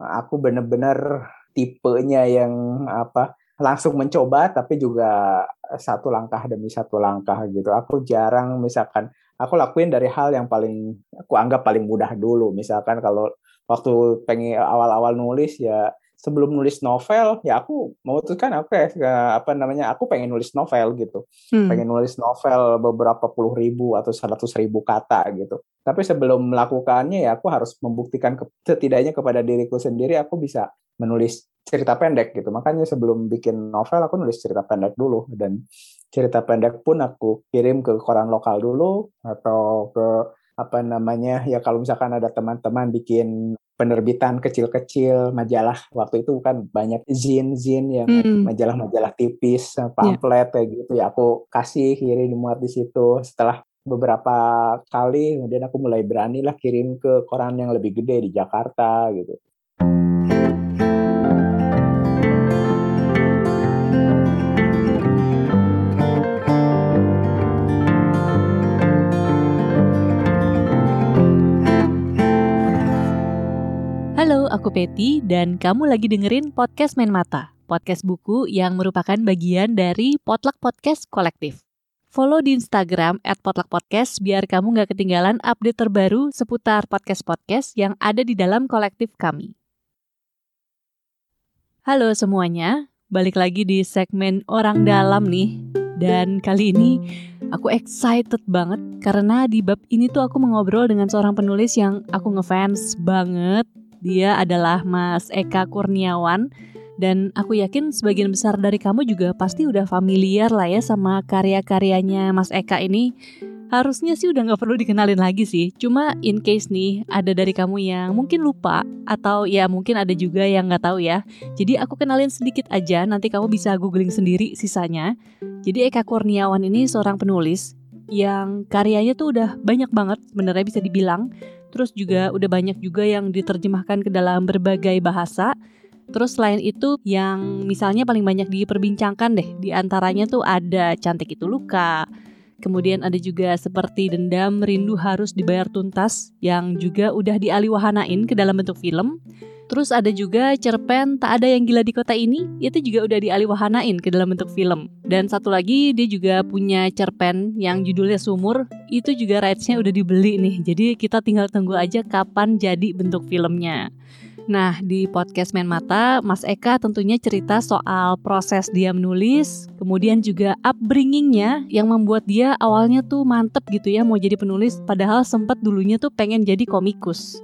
aku bener-bener tipenya yang apa langsung mencoba tapi juga satu langkah demi satu langkah gitu. Aku jarang misalkan aku lakuin dari hal yang paling aku anggap paling mudah dulu. Misalkan kalau waktu pengen awal-awal nulis ya sebelum nulis novel ya aku memutuskan aku ya apa namanya aku pengen nulis novel gitu. Hmm. pengen nulis novel beberapa puluh ribu atau seratus ribu kata gitu. Tapi sebelum melakukannya ya aku harus membuktikan ke, setidaknya kepada diriku sendiri aku bisa menulis cerita pendek gitu. Makanya sebelum bikin novel aku nulis cerita pendek dulu dan cerita pendek pun aku kirim ke koran lokal dulu atau ke apa namanya ya kalau misalkan ada teman-teman bikin penerbitan kecil-kecil majalah waktu itu kan banyak zin-zin yang hmm. majalah-majalah tipis iya. pamflet yeah. kayak gitu ya aku kasih kirim muat di situ setelah beberapa kali kemudian aku mulai berani lah kirim ke koran yang lebih gede di Jakarta gitu aku Peti dan kamu lagi dengerin podcast Main Mata, podcast buku yang merupakan bagian dari Potluck Podcast Kolektif. Follow di Instagram at Potluck Podcast biar kamu gak ketinggalan update terbaru seputar podcast-podcast yang ada di dalam kolektif kami. Halo semuanya, balik lagi di segmen Orang Dalam nih. Dan kali ini aku excited banget karena di bab ini tuh aku mengobrol dengan seorang penulis yang aku ngefans banget dia adalah Mas Eka Kurniawan dan aku yakin sebagian besar dari kamu juga pasti udah familiar lah ya sama karya-karyanya Mas Eka ini. Harusnya sih udah nggak perlu dikenalin lagi sih. Cuma in case nih ada dari kamu yang mungkin lupa atau ya mungkin ada juga yang nggak tahu ya. Jadi aku kenalin sedikit aja. Nanti kamu bisa googling sendiri sisanya. Jadi Eka Kurniawan ini seorang penulis yang karyanya tuh udah banyak banget sebenarnya bisa dibilang Terus juga udah banyak juga yang diterjemahkan ke dalam berbagai bahasa. Terus selain itu yang misalnya paling banyak diperbincangkan deh, di antaranya tuh ada Cantik Itu Luka, Kemudian ada juga seperti Dendam Rindu Harus Dibayar Tuntas yang juga udah dialiwahanain ke dalam bentuk film. Terus ada juga cerpen Tak Ada Yang Gila di Kota Ini, itu juga udah dialiwahanain ke dalam bentuk film. Dan satu lagi dia juga punya cerpen yang judulnya Sumur, itu juga rights-nya udah dibeli nih. Jadi kita tinggal tunggu aja kapan jadi bentuk filmnya. Nah, di podcast Main Mata, Mas Eka tentunya cerita soal proses dia menulis, kemudian juga upbringingnya yang membuat dia awalnya tuh mantep gitu ya mau jadi penulis, padahal sempat dulunya tuh pengen jadi komikus.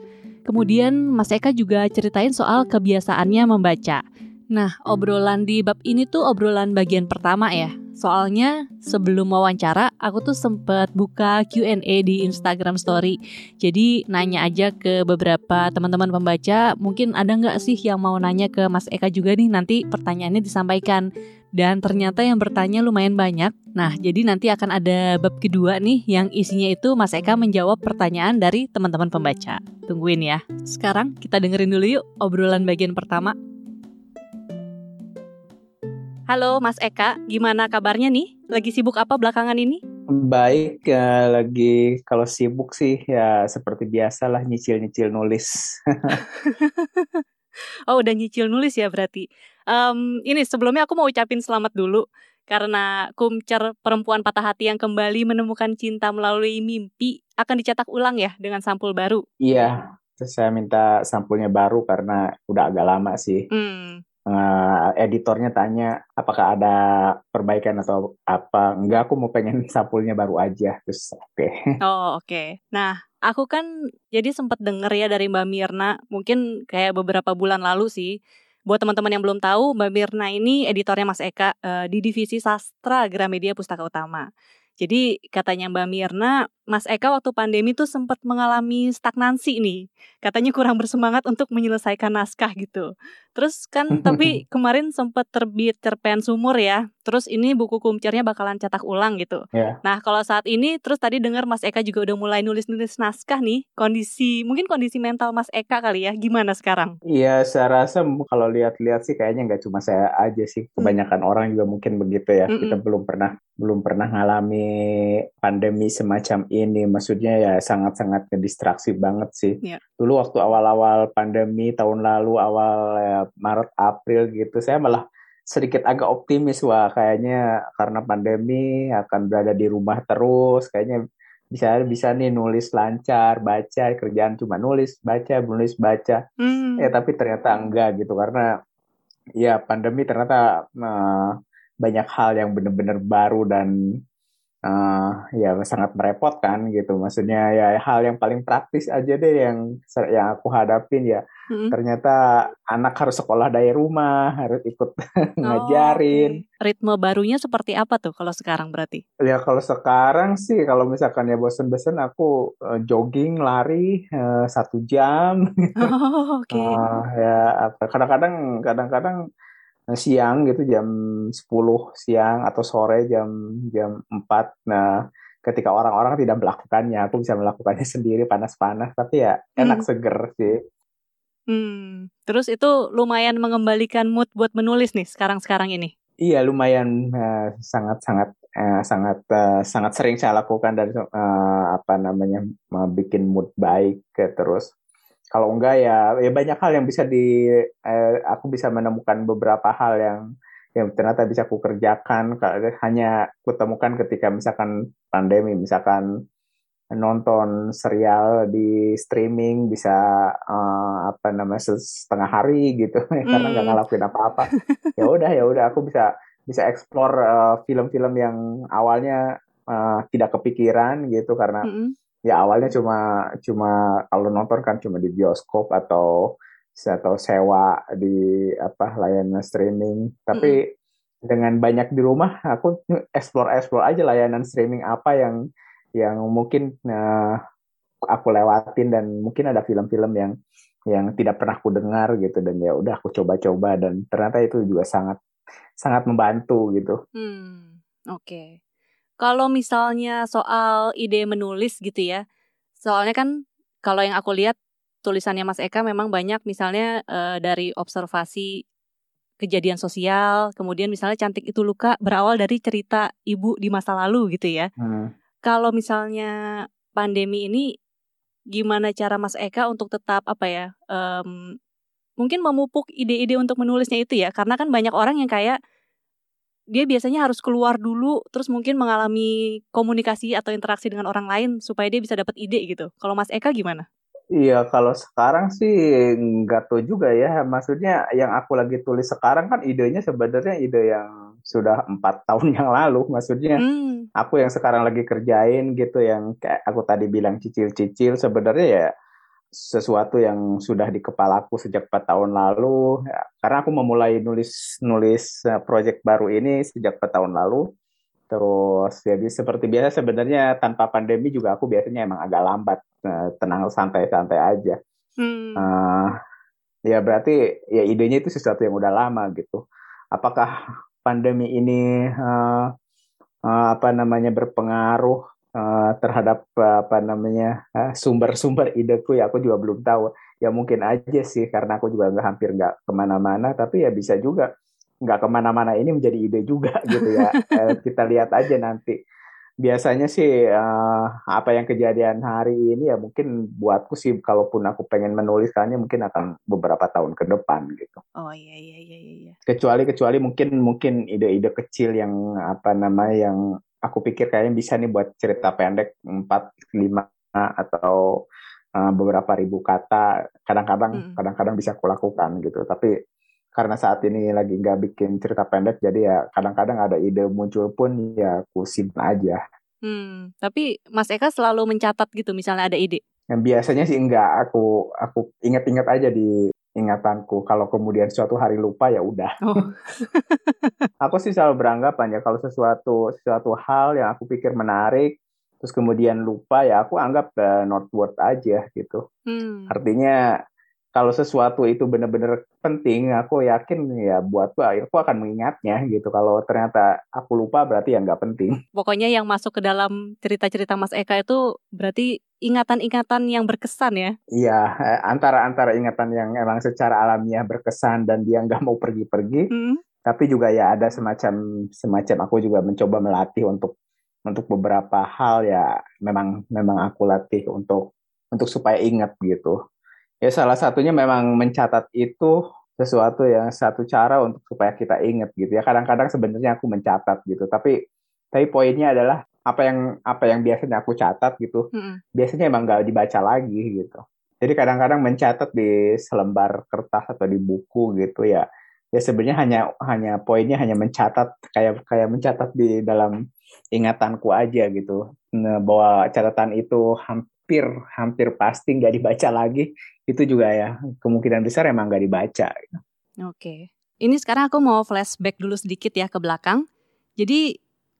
Kemudian Mas Eka juga ceritain soal kebiasaannya membaca. Nah, obrolan di bab ini tuh obrolan bagian pertama ya. Soalnya sebelum wawancara, aku tuh sempet buka Q&A di Instagram Story. Jadi nanya aja ke beberapa teman-teman pembaca, mungkin ada nggak sih yang mau nanya ke Mas Eka juga nih nanti pertanyaannya disampaikan. Dan ternyata yang bertanya lumayan banyak. Nah, jadi nanti akan ada bab kedua nih yang isinya itu Mas Eka menjawab pertanyaan dari teman-teman pembaca. Tungguin ya. Sekarang kita dengerin dulu yuk obrolan bagian pertama. Halo Mas Eka, gimana kabarnya nih? Lagi sibuk apa belakangan ini? Baik, ya, lagi kalau sibuk sih ya seperti biasa lah nyicil-nyicil nulis. oh udah nyicil nulis ya berarti. Um, ini sebelumnya aku mau ucapin selamat dulu karena Kumcer Perempuan Patah Hati yang kembali menemukan cinta melalui mimpi akan dicetak ulang ya dengan sampul baru. Iya, saya minta sampulnya baru karena udah agak lama sih. Hmm. Uh, editornya tanya apakah ada perbaikan atau apa enggak aku mau pengen sampulnya baru aja terus oke okay. oh oke okay. nah aku kan jadi sempat denger ya dari Mbak Mirna mungkin kayak beberapa bulan lalu sih Buat teman-teman yang belum tahu, Mbak Mirna ini editornya Mas Eka uh, di divisi sastra Gramedia Pustaka Utama. Jadi katanya Mbak Mirna, Mas Eka waktu pandemi tuh sempat mengalami stagnansi nih. Katanya kurang bersemangat untuk menyelesaikan naskah gitu. Terus kan tapi kemarin sempat terbit cerpen sumur ya. Terus ini buku kumcernya bakalan cetak ulang gitu. Yeah. Nah kalau saat ini terus tadi dengar Mas Eka juga udah mulai nulis-nulis naskah nih. Kondisi mungkin kondisi mental Mas Eka kali ya. Gimana sekarang? Iya saya rasa kalau lihat-lihat sih kayaknya nggak cuma saya aja sih. Hmm. Kebanyakan hmm. orang juga mungkin begitu ya. Mm -mm. Kita belum pernah belum pernah ngalami pandemi semacam ini. Maksudnya ya sangat-sangat ngedistraksi banget sih. Yeah. Dulu waktu awal-awal pandemi tahun lalu awal ya, Maret April gitu, saya malah sedikit agak optimis wah kayaknya karena pandemi akan berada di rumah terus. Kayaknya bisa bisa nih nulis lancar baca kerjaan cuma nulis baca nulis baca. Hmm. eh tapi ternyata enggak gitu karena ya pandemi ternyata uh, banyak hal yang benar-benar baru dan uh, ya sangat merepotkan gitu. Maksudnya ya hal yang paling praktis aja deh yang yang aku hadapin ya. hmm Ternyata anak harus sekolah dari rumah, harus ikut ngajarin. Oh, okay. Ritme barunya seperti apa tuh kalau sekarang berarti? Ya kalau sekarang sih kalau misalkan ya bosen-bosen aku uh, jogging, lari uh, satu jam. Oh, Oke. Okay. Uh, ya kadang-kadang kadang-kadang siang gitu jam 10 siang atau sore jam jam 4. Nah, ketika orang-orang tidak melakukannya, aku bisa melakukannya sendiri panas-panas tapi ya enak hmm. seger sih. Hmm. Terus itu lumayan mengembalikan mood buat menulis nih sekarang-sekarang ini. Iya, lumayan sangat-sangat uh, sangat uh, sangat sering saya lakukan dan uh, apa namanya bikin mood baik terus kalau enggak ya ya banyak hal yang bisa di eh, aku bisa menemukan beberapa hal yang yang ternyata bisa aku kerjakan hanya kutemukan ketika misalkan pandemi misalkan nonton serial di streaming bisa uh, apa namanya setengah hari gitu mm. karena nggak hmm. ngelakuin apa-apa ya udah ya udah aku bisa bisa explore uh, film-film yang awalnya uh, tidak kepikiran gitu karena mm -hmm ya awalnya cuma cuma kalau nonton kan cuma di bioskop atau atau sewa di apa layanan streaming tapi mm. dengan banyak di rumah aku explore explore aja layanan streaming apa yang yang mungkin uh, aku lewatin dan mungkin ada film-film yang yang tidak pernah aku dengar gitu dan ya udah aku coba-coba dan ternyata itu juga sangat sangat membantu gitu. Hmm, oke. Okay. Kalau misalnya soal ide menulis gitu ya, soalnya kan kalau yang aku lihat tulisannya Mas Eka memang banyak misalnya uh, dari observasi kejadian sosial, kemudian misalnya cantik itu luka berawal dari cerita ibu di masa lalu gitu ya. Hmm. Kalau misalnya pandemi ini gimana cara Mas Eka untuk tetap apa ya? Um, mungkin memupuk ide-ide untuk menulisnya itu ya, karena kan banyak orang yang kayak dia biasanya harus keluar dulu terus mungkin mengalami komunikasi atau interaksi dengan orang lain supaya dia bisa dapat ide gitu. Kalau Mas Eka gimana? Iya, kalau sekarang sih nggak tahu juga ya. Maksudnya yang aku lagi tulis sekarang kan idenya sebenarnya ide yang sudah empat tahun yang lalu. Maksudnya hmm. aku yang sekarang lagi kerjain gitu, yang kayak aku tadi bilang cicil-cicil sebenarnya ya sesuatu yang sudah di kepalaku sejak 4 tahun lalu. Ya, karena aku memulai nulis nulis uh, project baru ini sejak 4 tahun lalu. Terus ya seperti biasa sebenarnya tanpa pandemi juga aku biasanya emang agak lambat uh, tenang santai-santai aja. Hmm. uh, ya berarti ya idenya itu sesuatu yang udah lama gitu. Apakah pandemi ini uh, uh, apa namanya berpengaruh uh, terhadap uh, apa namanya uh, sumber-sumber ideku ya aku juga belum tahu ya mungkin aja sih karena aku juga nggak hampir nggak ke mana-mana tapi ya bisa juga nggak ke mana-mana ini menjadi ide juga gitu ya uh, kita lihat aja nanti biasanya sih uh, apa yang kejadian hari ini ya mungkin buatku sih kalaupun aku pengen menuliskannya mungkin akan beberapa tahun ke depan gitu. Oh iya iya iya iya. Kecuali kecuali mungkin mungkin ide-ide kecil yang apa namanya yang aku pikir kayaknya bisa nih buat cerita pendek 4 5 atau uh, beberapa ribu kata. Kadang-kadang hmm. kadang-kadang bisa aku lakukan gitu. Tapi karena saat ini lagi nggak bikin cerita pendek jadi ya kadang-kadang ada ide muncul pun ya aku simpan aja. Hmm, tapi Mas Eka selalu mencatat gitu misalnya ada ide? Yang biasanya sih enggak aku aku ingat-ingat aja di ingatanku. Kalau kemudian suatu hari lupa ya udah. Oh. aku sih selalu beranggapan ya kalau sesuatu sesuatu hal yang aku pikir menarik terus kemudian lupa ya aku anggap uh, not worth aja gitu. Hmm. Artinya kalau sesuatu itu benar-benar penting, aku yakin ya buat aku akan mengingatnya gitu. Kalau ternyata aku lupa berarti ya nggak penting. Pokoknya yang masuk ke dalam cerita-cerita Mas Eka itu berarti ingatan-ingatan yang berkesan ya? Iya, eh, antara antara ingatan yang emang secara alamiah berkesan dan dia nggak mau pergi-pergi, hmm. tapi juga ya ada semacam semacam aku juga mencoba melatih untuk untuk beberapa hal ya memang memang aku latih untuk untuk supaya ingat gitu Ya salah satunya memang mencatat itu sesuatu yang satu cara untuk supaya kita ingat gitu ya. Kadang-kadang sebenarnya aku mencatat gitu, tapi tapi poinnya adalah apa yang apa yang biasanya aku catat gitu, mm-hmm. biasanya emang nggak dibaca lagi gitu. Jadi kadang-kadang mencatat di selembar kertas atau di buku gitu ya. Ya sebenarnya hanya hanya poinnya hanya mencatat kayak kayak mencatat di dalam ingatanku aja gitu. Nah, bahwa catatan itu hampir hampir pasti nggak dibaca lagi itu juga ya kemungkinan besar emang nggak dibaca. Oke, ini sekarang aku mau flashback dulu sedikit ya ke belakang. Jadi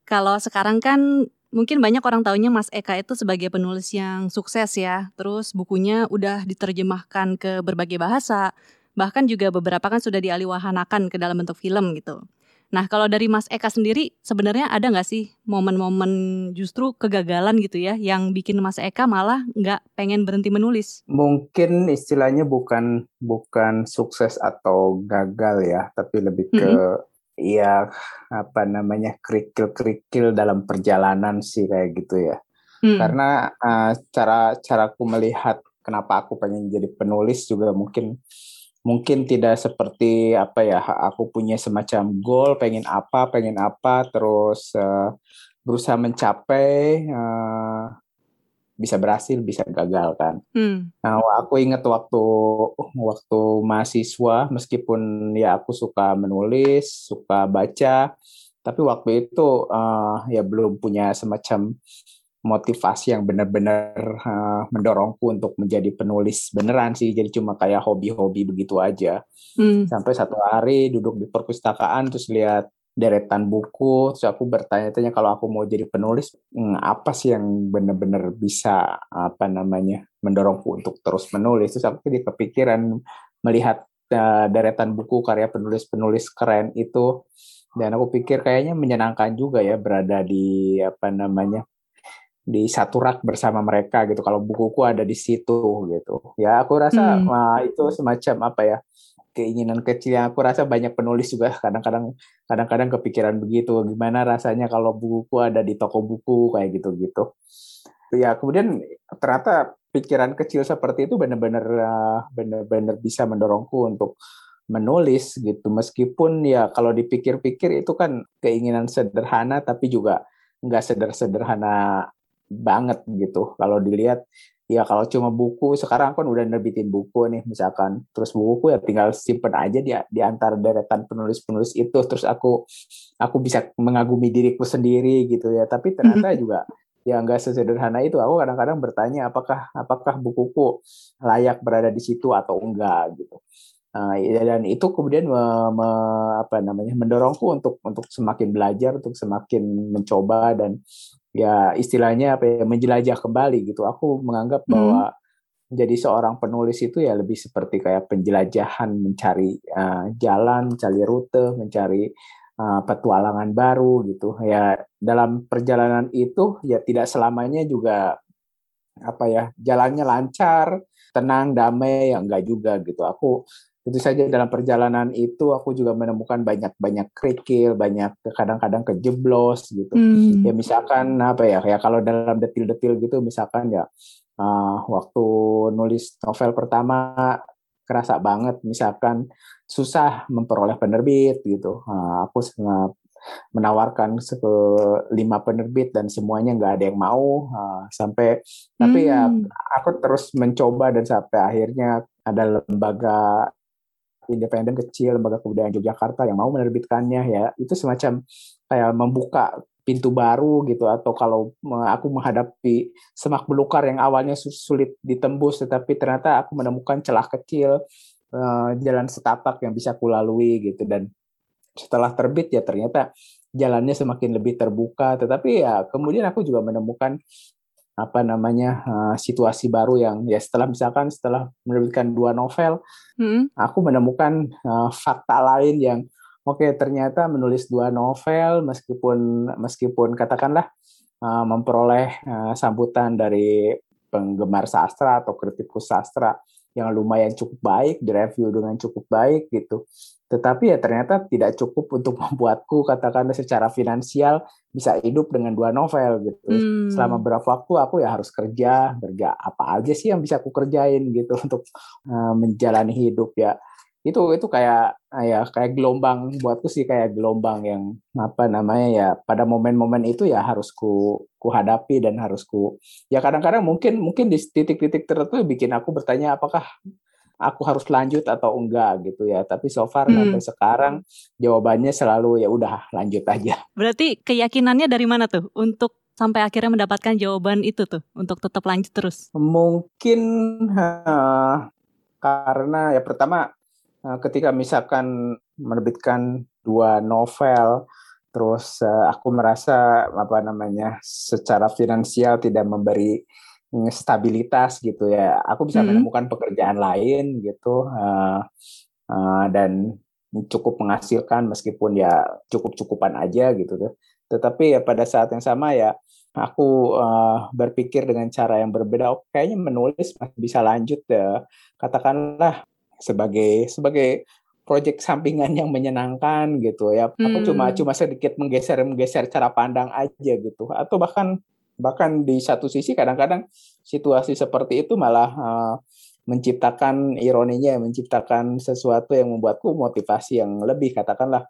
kalau sekarang kan mungkin banyak orang taunya Mas Eka itu sebagai penulis yang sukses ya. Terus bukunya udah diterjemahkan ke berbagai bahasa. Bahkan juga beberapa kan sudah dialiwahanakan ke dalam bentuk film gitu. Nah, kalau dari Mas Eka sendiri, sebenarnya ada nggak sih momen-momen justru kegagalan gitu ya, yang bikin Mas Eka malah nggak pengen berhenti menulis? Mungkin istilahnya bukan bukan sukses atau gagal ya, tapi lebih ke mm -hmm. Ya apa namanya kerikil-kerikil dalam perjalanan sih kayak gitu ya. Hmm. Karena uh, cara caraku melihat kenapa aku pengen jadi penulis juga mungkin mungkin tidak seperti apa ya aku punya semacam goal pengen apa pengen apa terus uh, berusaha mencapai uh, bisa berhasil bisa gagal kan. Hmm. Nah aku ingat waktu waktu mahasiswa meskipun ya aku suka menulis suka baca tapi waktu itu uh, ya belum punya semacam motivasi yang benar-benar uh, mendorongku untuk menjadi penulis beneran sih jadi cuma kayak hobi-hobi begitu aja hmm. sampai satu hari duduk di perpustakaan terus lihat deretan buku terus aku bertanya-tanya kalau aku mau jadi penulis hmm, apa sih yang benar-benar bisa apa namanya mendorongku untuk terus menulis terus aku jadi kepikiran melihat uh, deretan buku karya penulis-penulis keren itu dan aku pikir kayaknya menyenangkan juga ya berada di apa namanya di satu rak bersama mereka gitu. Kalau bukuku ada di situ gitu. Ya aku rasa hmm. wah, itu semacam apa ya keinginan kecil yang aku rasa banyak penulis juga kadang-kadang kadang-kadang kepikiran begitu. Gimana rasanya kalau bukuku ada di toko buku kayak gitu-gitu. Ya kemudian ternyata pikiran kecil seperti itu benar-benar uh, benar-benar bisa mendorongku untuk menulis gitu meskipun ya kalau dipikir-pikir itu kan keinginan sederhana tapi juga nggak sederhana banget gitu. Kalau dilihat ya kalau cuma buku sekarang kan udah nerbitin buku nih misalkan. Terus buku ya tinggal simpen aja di di antara deretan penulis-penulis itu. Terus aku aku bisa mengagumi diriku sendiri gitu ya. Tapi ternyata juga ya nggak sesederhana itu. Aku kadang-kadang bertanya apakah apakah bukuku layak berada di situ atau enggak? gitu. Uh, dan itu kemudian me, me, apa namanya mendorongku untuk untuk semakin belajar untuk semakin mencoba dan ya istilahnya apa ya menjelajah kembali gitu. Aku menganggap hmm. bahwa menjadi seorang penulis itu ya lebih seperti kayak penjelajahan mencari uh, jalan, mencari rute, mencari uh, petualangan baru gitu. Ya dalam perjalanan itu ya tidak selamanya juga apa ya jalannya lancar, tenang, damai, ya enggak juga gitu. Aku tentu saja dalam perjalanan itu aku juga menemukan banyak-banyak kerikil, banyak kadang-kadang kejeblos gitu. Hmm. Ya misalkan apa ya, ya kalau dalam detil-detil gitu misalkan ya uh, waktu nulis novel pertama kerasa banget misalkan susah memperoleh penerbit gitu. Uh, aku menawarkan ke lima penerbit dan semuanya nggak ada yang mau uh, sampai hmm. tapi ya hmm. aku terus mencoba dan sampai akhirnya ada lembaga independen kecil lembaga kebudayaan Yogyakarta yang mau menerbitkannya ya. Itu semacam kayak membuka pintu baru gitu atau kalau aku menghadapi semak belukar yang awalnya sulit ditembus tetapi ternyata aku menemukan celah kecil uh, jalan setapak yang bisa kulalui gitu. Dan setelah terbit ya ternyata jalannya semakin lebih terbuka. Tetapi ya kemudian aku juga menemukan apa namanya uh, situasi baru yang ya setelah misalkan setelah menerbitkan dua novel, hmm. aku menemukan uh, fakta lain yang oke okay, ternyata menulis dua novel meskipun meskipun katakanlah uh, memperoleh uh, sambutan dari penggemar sastra atau kritikus sastra yang lumayan cukup baik, direview dengan cukup baik gitu. Tetapi ya ternyata tidak cukup untuk membuatku katakanlah secara finansial bisa hidup dengan dua novel gitu. Hmm. Selama berapa waktu aku ya harus kerja, kerja apa aja sih yang bisa aku kerjain gitu untuk uh, menjalani hidup ya itu itu kayak ah, ya kayak gelombang buatku sih kayak gelombang yang apa namanya ya pada momen-momen itu ya harus ku ku hadapi dan harus ku ya kadang-kadang mungkin mungkin di titik-titik tertentu bikin aku bertanya apakah aku harus lanjut atau enggak gitu ya. Tapi so far hmm. sampai sekarang jawabannya selalu ya udah lanjut aja. Berarti keyakinannya dari mana tuh untuk sampai akhirnya mendapatkan jawaban itu tuh untuk tetap lanjut terus? Mungkin uh, karena ya pertama ketika misalkan menerbitkan dua novel terus uh, aku merasa apa namanya secara finansial tidak memberi stabilitas gitu ya. Aku bisa hmm. menemukan pekerjaan lain gitu uh, uh, dan cukup menghasilkan meskipun ya cukup cukupan aja gitu tuh. Tetapi ya pada saat yang sama ya aku uh, berpikir dengan cara yang berbeda. Oh, kayaknya menulis masih bisa lanjut ya. Katakanlah sebagai sebagai proyek sampingan yang menyenangkan gitu ya. Hmm. Aku cuma hmm. cuma sedikit menggeser menggeser cara pandang aja gitu. Atau bahkan bahkan di satu sisi kadang-kadang situasi seperti itu malah uh, menciptakan ironinya, menciptakan sesuatu yang membuatku motivasi yang lebih katakanlah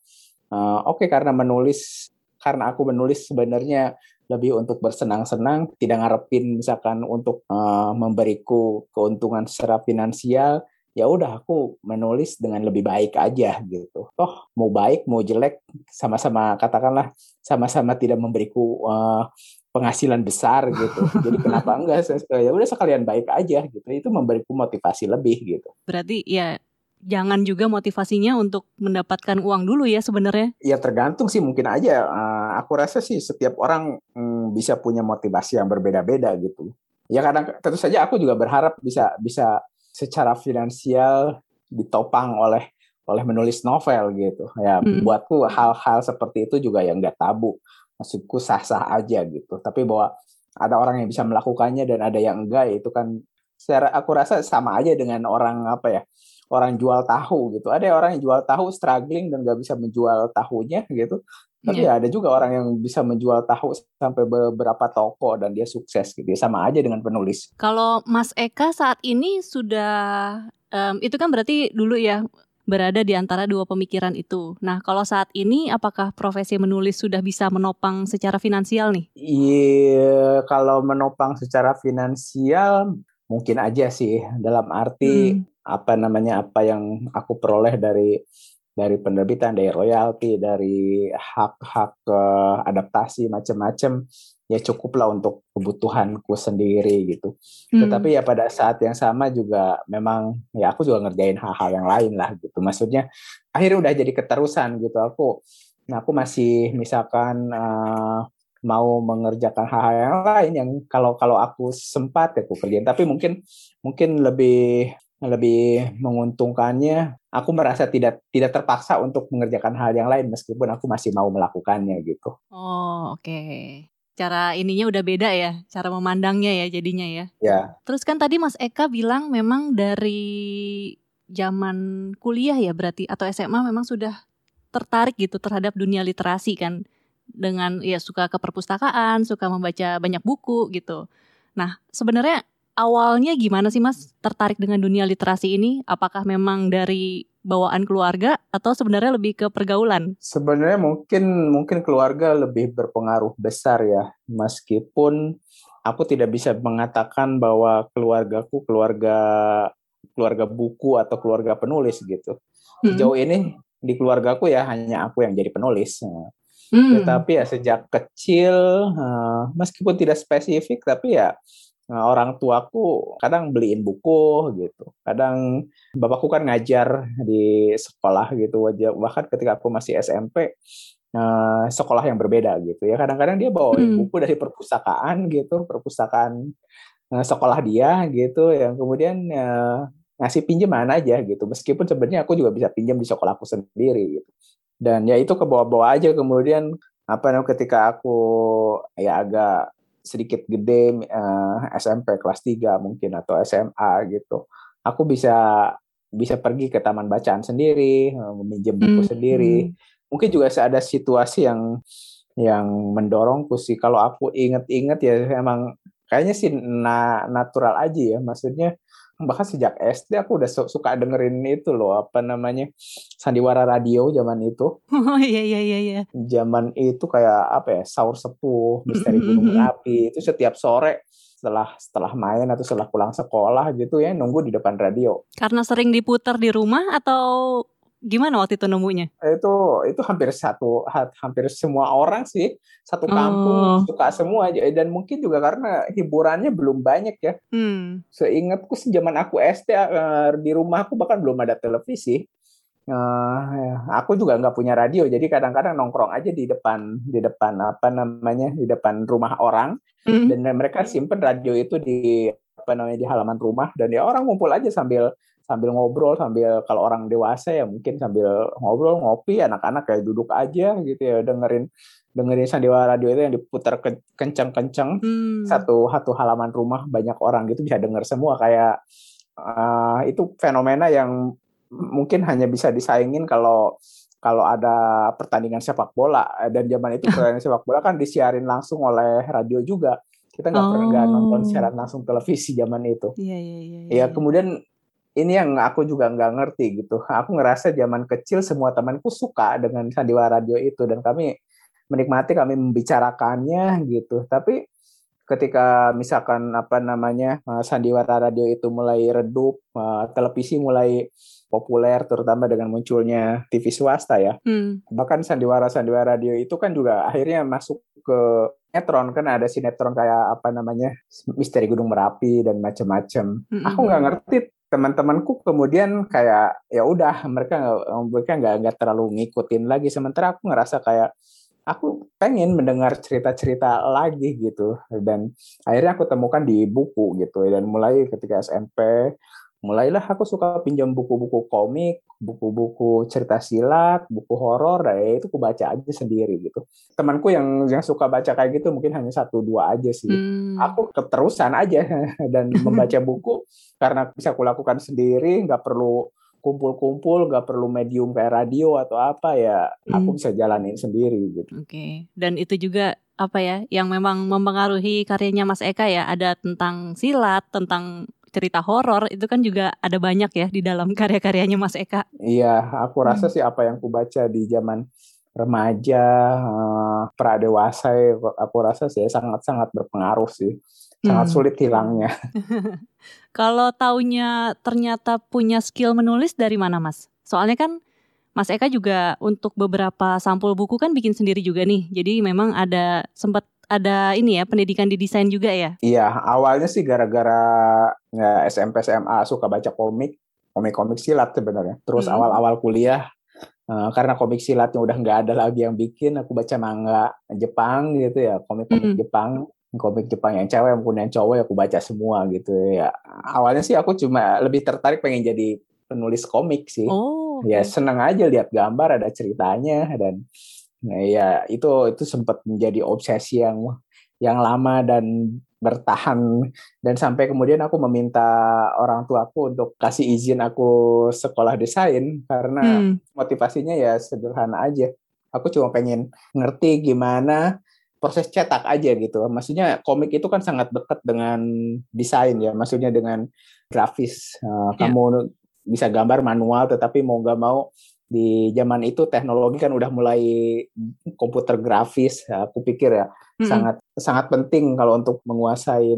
uh, oke okay, karena menulis karena aku menulis sebenarnya lebih untuk bersenang-senang, tidak ngarepin misalkan untuk uh, memberiku keuntungan secara finansial, ya udah aku menulis dengan lebih baik aja gitu. Toh mau baik mau jelek sama-sama katakanlah sama-sama tidak memberiku uh, penghasilan besar gitu. Jadi kenapa enggak ya udah sekalian baik aja gitu. Itu memberiku motivasi lebih gitu. Berarti ya jangan juga motivasinya untuk mendapatkan uang dulu ya sebenarnya? Ya tergantung sih mungkin aja. Uh, aku rasa sih setiap orang um, bisa punya motivasi yang berbeda-beda gitu. Ya kadang tentu saja aku juga berharap bisa bisa secara finansial ditopang oleh oleh menulis novel gitu. Ya hmm. buatku hal-hal seperti itu juga yang nggak tabu. Maksudku sah-sah aja gitu. Tapi bahwa ada orang yang bisa melakukannya dan ada yang enggak itu kan secara aku rasa sama aja dengan orang apa ya orang jual tahu gitu. Ada orang yang jual tahu struggling dan nggak bisa menjual tahunya gitu tapi yeah. ada juga orang yang bisa menjual tahu sampai beberapa toko dan dia sukses gitu. Ya, sama aja dengan penulis. Kalau Mas Eka saat ini sudah um, itu kan berarti dulu ya berada di antara dua pemikiran itu. Nah, kalau saat ini apakah profesi menulis sudah bisa menopang secara finansial nih? Iya, kalau menopang secara finansial mungkin aja sih dalam arti hmm. apa namanya apa yang aku peroleh dari dari penerbitan, dari royalti, dari hak-hak uh, adaptasi macam-macam ya cukuplah untuk kebutuhanku sendiri gitu. Hmm. Tetapi ya pada saat yang sama juga memang ya aku juga ngerjain hal-hal yang lain lah gitu. Maksudnya akhirnya udah jadi keterusan gitu aku. Nah aku masih misalkan uh, mau mengerjakan hal-hal yang lain yang kalau kalau aku sempat ya aku kerjain. Tapi mungkin mungkin lebih lebih menguntungkannya aku merasa tidak tidak terpaksa untuk mengerjakan hal yang lain meskipun aku masih mau melakukannya gitu. Oh, oke. Okay. Cara ininya udah beda ya, cara memandangnya ya jadinya ya. Ya. Terus kan tadi Mas Eka bilang memang dari zaman kuliah ya berarti atau SMA memang sudah tertarik gitu terhadap dunia literasi kan dengan ya suka ke perpustakaan, suka membaca banyak buku gitu. Nah, sebenarnya awalnya gimana sih Mas tertarik dengan dunia literasi ini? Apakah memang dari bawaan keluarga atau sebenarnya lebih ke pergaulan? Sebenarnya mungkin mungkin keluarga lebih berpengaruh besar ya, meskipun aku tidak bisa mengatakan bahwa keluargaku keluarga keluarga buku atau keluarga penulis gitu. Hmm. Sejauh ini di keluargaku ya hanya aku yang jadi penulis. Hmm. Tetapi ya sejak kecil, eh, meskipun tidak spesifik, tapi ya Nah, orang tuaku kadang beliin buku gitu. Kadang bapakku kan ngajar di sekolah gitu. Bahkan ketika aku masih SMP, uh, sekolah yang berbeda gitu ya. Kadang-kadang dia bawa hmm. buku dari perpustakaan gitu, perpustakaan uh, sekolah dia gitu, yang kemudian uh, ngasih pinjaman aja gitu. Meskipun sebenarnya aku juga bisa pinjam di sekolahku sendiri gitu. Dan ya itu ke bawah-bawah aja kemudian apa namanya ketika aku ya agak sedikit gede uh, SMP kelas 3 mungkin atau SMA gitu. Aku bisa bisa pergi ke taman bacaan sendiri, meminjam buku hmm. sendiri. Hmm mungkin juga ada situasi yang yang mendorongku sih kalau aku inget-inget ya emang kayaknya sih na natural aja ya maksudnya bahkan sejak SD aku udah su suka dengerin itu loh apa namanya sandiwara radio zaman itu. Oh iya iya iya iya. Zaman itu kayak apa ya sahur sepuh misteri gunung api itu setiap sore setelah setelah main atau setelah pulang sekolah gitu ya nunggu di depan radio. Karena sering diputar di rumah atau gimana waktu itu nemunya? Itu itu hampir satu hampir semua orang sih satu kampung oh. suka semua aja dan mungkin juga karena hiburannya belum banyak ya. Hmm. Seingatku zaman aku SD eh, di rumahku bahkan belum ada televisi. Uh, aku juga nggak punya radio jadi kadang-kadang nongkrong aja di depan di depan apa namanya di depan rumah orang mm. dan mereka simpen radio itu di apa namanya di halaman rumah dan ya orang ngumpul aja sambil sambil ngobrol sambil kalau orang dewasa ya mungkin sambil ngobrol ngopi anak-anak kayak duduk aja gitu ya dengerin dengerin sandiwara radio itu yang diputar ke, kencang-kencang hmm. satu satu halaman rumah banyak orang gitu bisa denger semua kayak uh, itu fenomena yang mungkin hanya bisa disaingin kalau kalau ada pertandingan sepak bola dan zaman itu pertandingan sepak bola kan disiarin langsung oleh radio juga kita nggak oh. pernah nonton siaran langsung televisi zaman itu. Iya iya iya. Ya kemudian ini yang aku juga nggak ngerti gitu. Aku ngerasa zaman kecil semua temanku suka dengan sandiwara radio itu dan kami menikmati, kami membicarakannya gitu. Tapi ketika misalkan apa namanya eh, sandiwara radio itu mulai redup, eh, televisi mulai populer terutama dengan munculnya TV swasta ya. Hmm. Bahkan sandiwara-sandiwara radio itu kan juga akhirnya masuk ke sinetron kan ada sinetron kayak apa namanya Misteri Gunung Merapi dan macam-macam. -hmm. Aku nggak ngerti teman-temanku kemudian kayak ya udah mereka mereka nggak nggak terlalu ngikutin lagi. Sementara aku ngerasa kayak aku pengen mendengar cerita-cerita lagi gitu. Dan akhirnya aku temukan di buku gitu dan mulai ketika SMP mulailah aku suka pinjam buku-buku komik, buku-buku cerita silat, buku horor, ya itu aku baca aja sendiri gitu. Temanku yang yang suka baca kayak gitu mungkin hanya satu dua aja sih. Hmm. Aku keterusan aja dan membaca buku karena bisa kulakukan sendiri, nggak perlu kumpul-kumpul, nggak perlu medium kayak radio atau apa ya, hmm. aku bisa jalanin sendiri gitu. Oke, okay. dan itu juga apa ya yang memang mempengaruhi karyanya Mas Eka ya ada tentang silat tentang cerita horor itu kan juga ada banyak ya di dalam karya-karyanya Mas Eka. Iya, aku rasa hmm. sih apa yang ku baca di zaman remaja, uh, pradewasa, aku rasa sih sangat-sangat berpengaruh sih. Sangat hmm. sulit hilangnya. Kalau taunya ternyata punya skill menulis dari mana, Mas? Soalnya kan Mas Eka juga untuk beberapa sampul buku kan bikin sendiri juga nih. Jadi memang ada sempat ada ini ya pendidikan di desain juga ya? Iya, awalnya sih gara-gara ya, SMP SMA suka baca komik, komik-komik silat sebenarnya. Terus awal awal-awal kuliah uh, karena komik silatnya udah nggak ada lagi yang bikin, aku baca manga Jepang gitu ya, komik-komik hmm. Jepang komik Jepang yang cewek maupun yang cowok ya aku baca semua gitu ya. Awalnya sih aku cuma lebih tertarik pengen jadi penulis komik sih. Oh, okay. Ya seneng aja lihat gambar ada ceritanya dan Nah, ya itu itu sempat menjadi obsesi yang yang lama dan bertahan dan sampai kemudian aku meminta orang tuaku untuk kasih izin aku sekolah desain karena hmm. motivasinya ya sederhana aja. Aku cuma pengen ngerti gimana proses cetak aja gitu. Maksudnya komik itu kan sangat dekat dengan desain ya. Maksudnya dengan grafis. Uh, yeah. Kamu bisa gambar manual tetapi mau nggak mau di zaman itu teknologi kan udah mulai komputer grafis ya, aku pikir ya hmm. sangat sangat penting kalau untuk menguasai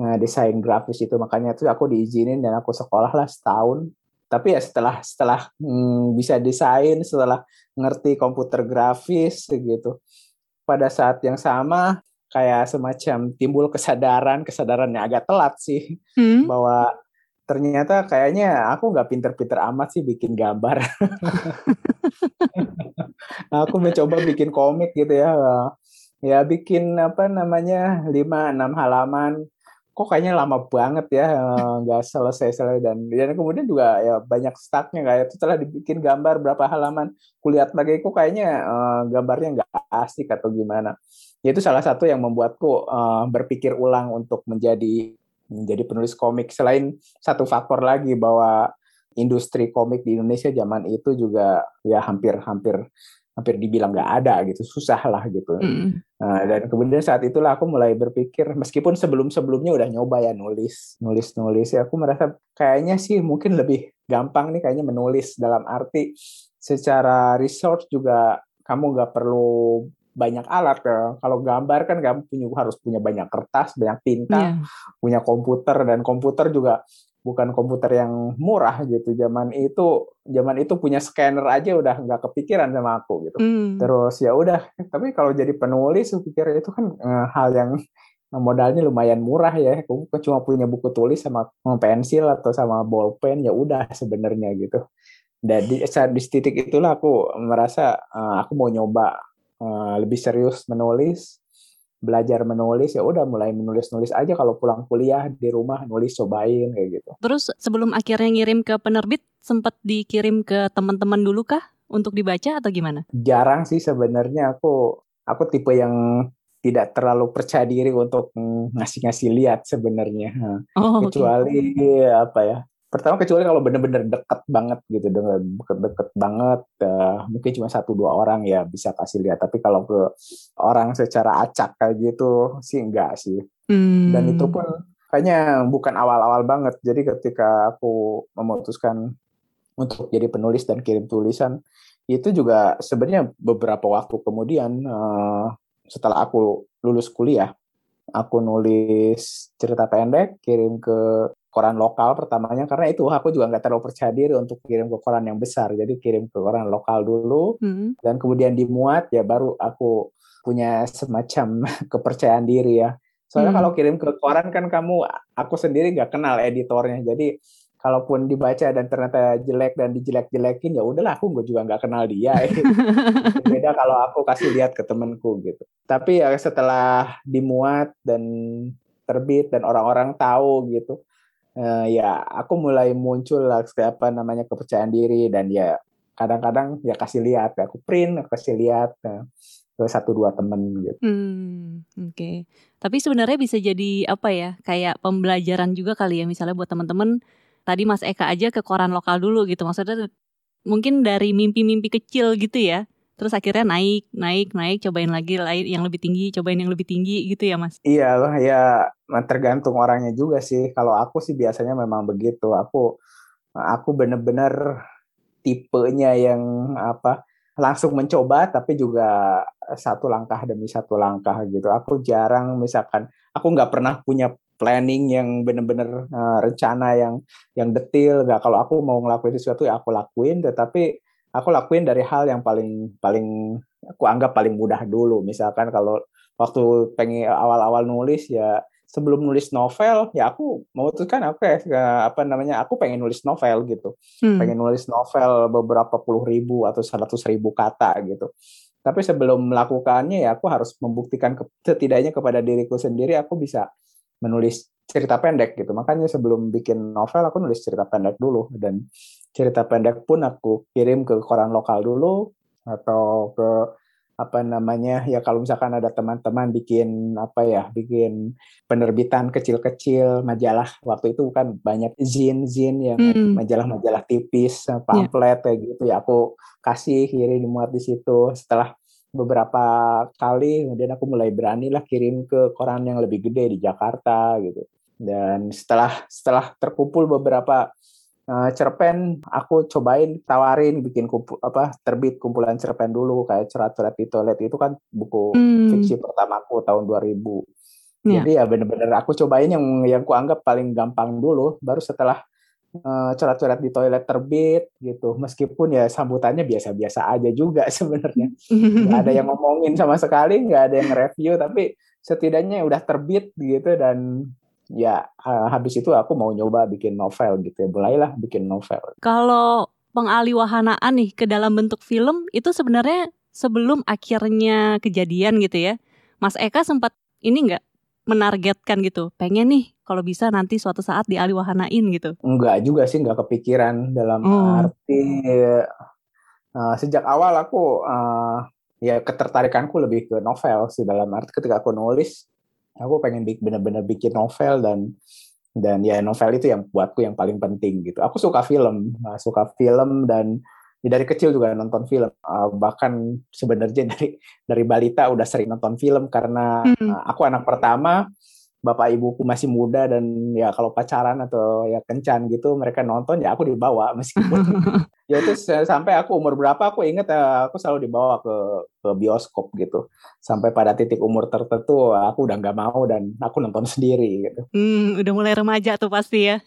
uh, desain grafis itu makanya itu aku diizinin dan aku sekolah lah setahun tapi ya setelah setelah hmm, bisa desain setelah ngerti komputer grafis gitu pada saat yang sama kayak semacam timbul kesadaran kesadarannya agak telat sih hmm. bahwa ternyata kayaknya aku nggak pinter-pinter amat sih bikin gambar. aku mencoba bikin komik gitu ya. Ya bikin apa namanya lima enam halaman kok kayaknya lama banget ya eh, nggak selesai selesai dan dan kemudian juga ya banyak stucknya kayak setelah dibikin gambar berapa halaman kulihat lagi kok kayaknya uh, gambarnya nggak asik atau gimana ya itu salah satu yang membuatku uh, berpikir ulang untuk menjadi menjadi penulis komik selain satu faktor lagi bahwa industri komik di Indonesia zaman itu juga ya hampir hampir hampir dibilang nggak ada gitu susah lah gitu mm. nah, dan kemudian saat itulah aku mulai berpikir meskipun sebelum sebelumnya udah nyoba ya nulis nulis nulis ya aku merasa kayaknya sih mungkin lebih gampang nih kayaknya menulis dalam arti secara research juga kamu nggak perlu banyak alat ya. Kalau gambar kan kamu punya harus punya banyak kertas, banyak tinta, yeah. punya komputer dan komputer juga bukan komputer yang murah gitu zaman itu zaman itu punya scanner aja udah nggak kepikiran sama aku gitu mm. terus ya udah tapi kalau jadi penulis pikir itu kan uh, hal yang modalnya lumayan murah ya aku cuma punya buku tulis sama pensil atau sama bolpen ya udah sebenarnya gitu dan di di titik itulah aku merasa uh, aku mau nyoba uh, lebih serius menulis belajar menulis ya udah mulai menulis-nulis aja kalau pulang kuliah di rumah nulis cobain kayak gitu. Terus sebelum akhirnya ngirim ke penerbit sempat dikirim ke teman-teman dulu kah untuk dibaca atau gimana? Jarang sih sebenarnya aku aku tipe yang tidak terlalu percaya diri untuk ngasih-ngasih lihat sebenarnya. Oh, Kecuali okay. apa ya? Pertama kecuali kalau bener-bener deket banget gitu dengan deket-deket banget uh, mungkin cuma satu dua orang ya bisa kasih lihat. Tapi kalau ke orang secara acak kayak gitu sih enggak sih. Hmm. dan itu pun kayaknya bukan awal-awal banget. Jadi ketika aku memutuskan untuk jadi penulis dan kirim tulisan itu juga sebenarnya beberapa waktu kemudian uh, setelah aku lulus kuliah aku nulis cerita pendek kirim ke koran lokal pertamanya karena itu aku juga nggak terlalu percaya diri untuk kirim ke koran yang besar. Jadi kirim ke koran lokal dulu hmm. dan kemudian dimuat ya baru aku punya semacam kepercayaan diri ya. Soalnya hmm. kalau kirim ke koran kan kamu aku sendiri nggak kenal editornya. Jadi kalaupun dibaca dan ternyata jelek dan dijelek-jelekin ya udahlah aku juga nggak kenal dia. Beda kalau aku kasih lihat ke temenku gitu. Tapi ya setelah dimuat dan terbit dan orang-orang tahu gitu uh, ya aku mulai muncul lah apa namanya kepercayaan diri dan ya kadang-kadang ya kasih lihat ya aku print aku kasih lihat uh, ke satu dua temen gitu. Hmm, oke. Okay. Tapi sebenarnya bisa jadi apa ya? Kayak pembelajaran juga kali ya misalnya buat teman-teman tadi Mas Eka aja ke koran lokal dulu gitu. Maksudnya mungkin dari mimpi-mimpi kecil gitu ya terus akhirnya naik naik naik cobain lagi yang lebih tinggi cobain yang lebih tinggi gitu ya mas? Iya loh ya tergantung orangnya juga sih. Kalau aku sih biasanya memang begitu. Aku aku bener-bener tipenya yang apa langsung mencoba tapi juga satu langkah demi satu langkah gitu. Aku jarang misalkan aku nggak pernah punya planning yang bener-bener uh, rencana yang yang detail. Nggak kalau aku mau ngelakuin sesuatu ya aku lakuin. Tetapi aku lakuin dari hal yang paling paling aku anggap paling mudah dulu. Misalkan kalau waktu pengen awal-awal nulis ya sebelum nulis novel ya aku memutuskan oke okay, apa namanya aku pengen nulis novel gitu hmm. pengen nulis novel beberapa puluh ribu atau seratus ribu kata gitu tapi sebelum melakukannya ya aku harus membuktikan ke, setidaknya kepada diriku sendiri aku bisa menulis cerita pendek gitu makanya sebelum bikin novel aku nulis cerita pendek dulu dan cerita pendek pun aku kirim ke koran lokal dulu atau ke apa namanya ya kalau misalkan ada teman-teman bikin apa ya bikin penerbitan kecil-kecil majalah waktu itu kan banyak zin-zin yang mm. majalah-majalah tipis iya. pamflet yeah. kayak gitu ya aku kasih kirim dimuat di situ setelah beberapa kali kemudian aku mulai berani lah kirim ke koran yang lebih gede di Jakarta gitu dan setelah setelah terkumpul beberapa uh, cerpen aku cobain tawarin bikin kumpul apa terbit kumpulan cerpen dulu kayak cerat-cerat di toilet itu kan buku hmm. fiksi pertamaku tahun 2000 yeah. jadi ya bener-bener aku cobain yang yang ku anggap paling gampang dulu baru setelah uh, cerat-cerat di toilet terbit gitu meskipun ya sambutannya biasa-biasa aja juga sebenarnya nggak ada yang ngomongin sama sekali nggak ada yang review tapi setidaknya udah terbit gitu dan ya habis itu aku mau nyoba bikin novel gitu ya mulailah bikin novel kalau pengaliwahanaan nih ke dalam bentuk film itu sebenarnya sebelum akhirnya kejadian gitu ya. Mas Eka sempat ini nggak menargetkan gitu, pengen nih kalau bisa nanti suatu saat dialiwahanain gitu? Enggak juga sih, nggak kepikiran dalam hmm. arti uh, sejak awal aku uh, ya ketertarikanku lebih ke novel sih dalam arti ketika aku nulis aku pengen bener-bener bikin novel dan dan ya novel itu yang buatku yang paling penting gitu. Aku suka film, suka film dan ya dari kecil juga nonton film. Uh, bahkan sebenarnya dari dari balita udah sering nonton film karena hmm. uh, aku anak pertama bapak ibuku masih muda dan ya kalau pacaran atau ya kencan gitu mereka nonton ya aku dibawa meskipun ya itu sampai aku umur berapa aku inget ya aku selalu dibawa ke ke bioskop gitu sampai pada titik umur tertentu aku udah nggak mau dan aku nonton sendiri gitu. Hmm, udah mulai remaja tuh pasti ya.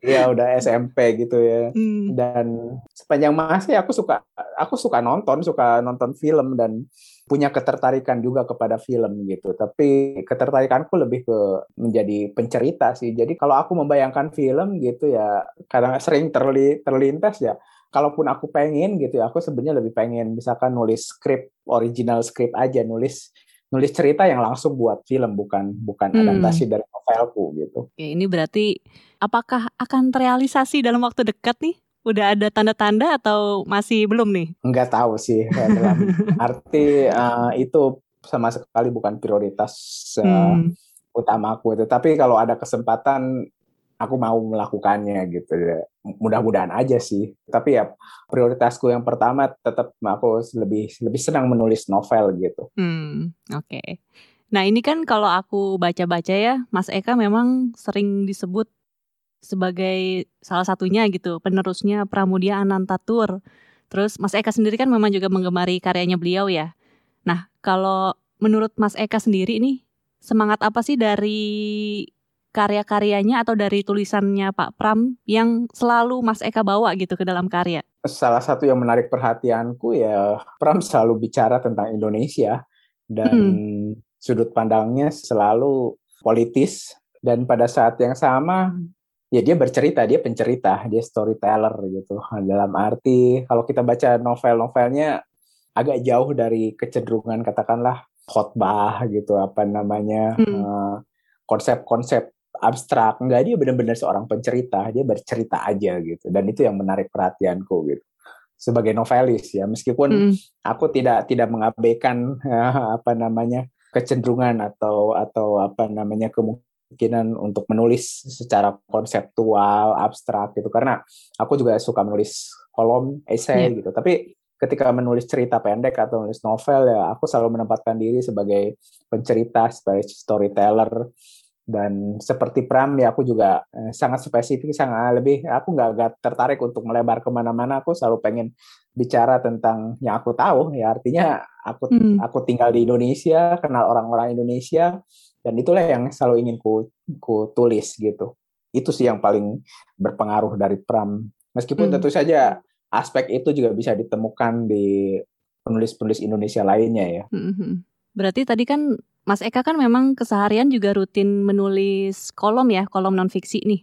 Iya udah SMP gitu ya. Hmm. Dan sepanjang masa aku suka aku suka nonton suka nonton film dan punya ketertarikan juga kepada film gitu. Tapi ketertarikanku lebih ke menjadi pencerita sih. Jadi kalau aku membayangkan film gitu ya, kadang sering terli, terlintas ya. Kalaupun aku pengen gitu ya, aku sebenarnya lebih pengen misalkan nulis skrip original skrip aja, nulis nulis cerita yang langsung buat film bukan bukan hmm. adaptasi dari novelku gitu. Oke, ini berarti apakah akan terrealisasi dalam waktu dekat nih? Udah ada tanda-tanda atau masih belum nih? Enggak tahu sih. Dalam arti uh, itu sama sekali bukan prioritas uh, hmm. utamaku itu. Tapi kalau ada kesempatan aku mau melakukannya gitu ya. Mudah-mudahan aja sih. Tapi ya prioritasku yang pertama tetap aku lebih lebih senang menulis novel gitu. Hmm, oke. Okay. Nah, ini kan kalau aku baca-baca ya, Mas Eka memang sering disebut sebagai salah satunya gitu, penerusnya Pramudia Anantatur. Terus Mas Eka sendiri kan memang juga menggemari karyanya beliau ya. Nah, kalau menurut Mas Eka sendiri nih, semangat apa sih dari karya-karyanya atau dari tulisannya Pak Pram yang selalu Mas Eka bawa gitu ke dalam karya? Salah satu yang menarik perhatianku ya Pram selalu bicara tentang Indonesia dan hmm. sudut pandangnya selalu politis dan pada saat yang sama ya dia bercerita, dia pencerita, dia storyteller gitu. Dalam arti kalau kita baca novel-novelnya agak jauh dari kecenderungan katakanlah khotbah gitu apa namanya hmm. uh, konsep-konsep abstrak. Enggak, dia benar-benar seorang pencerita, dia bercerita aja gitu. Dan itu yang menarik perhatianku gitu. Sebagai novelis ya, meskipun hmm. aku tidak tidak mengabaikan uh, apa namanya kecenderungan atau atau apa namanya kemungkinan kemungkinan untuk menulis secara konseptual, abstrak gitu. Karena aku juga suka menulis kolom essay yeah. gitu. Tapi ketika menulis cerita pendek atau menulis novel ya aku selalu menempatkan diri sebagai pencerita, sebagai storyteller dan seperti Pram ya aku juga eh, sangat spesifik sangat lebih aku nggak tertarik untuk melebar ke mana-mana aku selalu pengen bicara tentang yang aku tahu ya artinya aku hmm. aku tinggal di Indonesia kenal orang-orang Indonesia dan itulah yang selalu ingin ku, ku tulis gitu itu sih yang paling berpengaruh dari Pram meskipun hmm. tentu saja aspek itu juga bisa ditemukan di penulis-penulis Indonesia lainnya ya hmm. hmm. berarti tadi kan Mas Eka kan memang keseharian juga rutin menulis kolom ya kolom non fiksi nih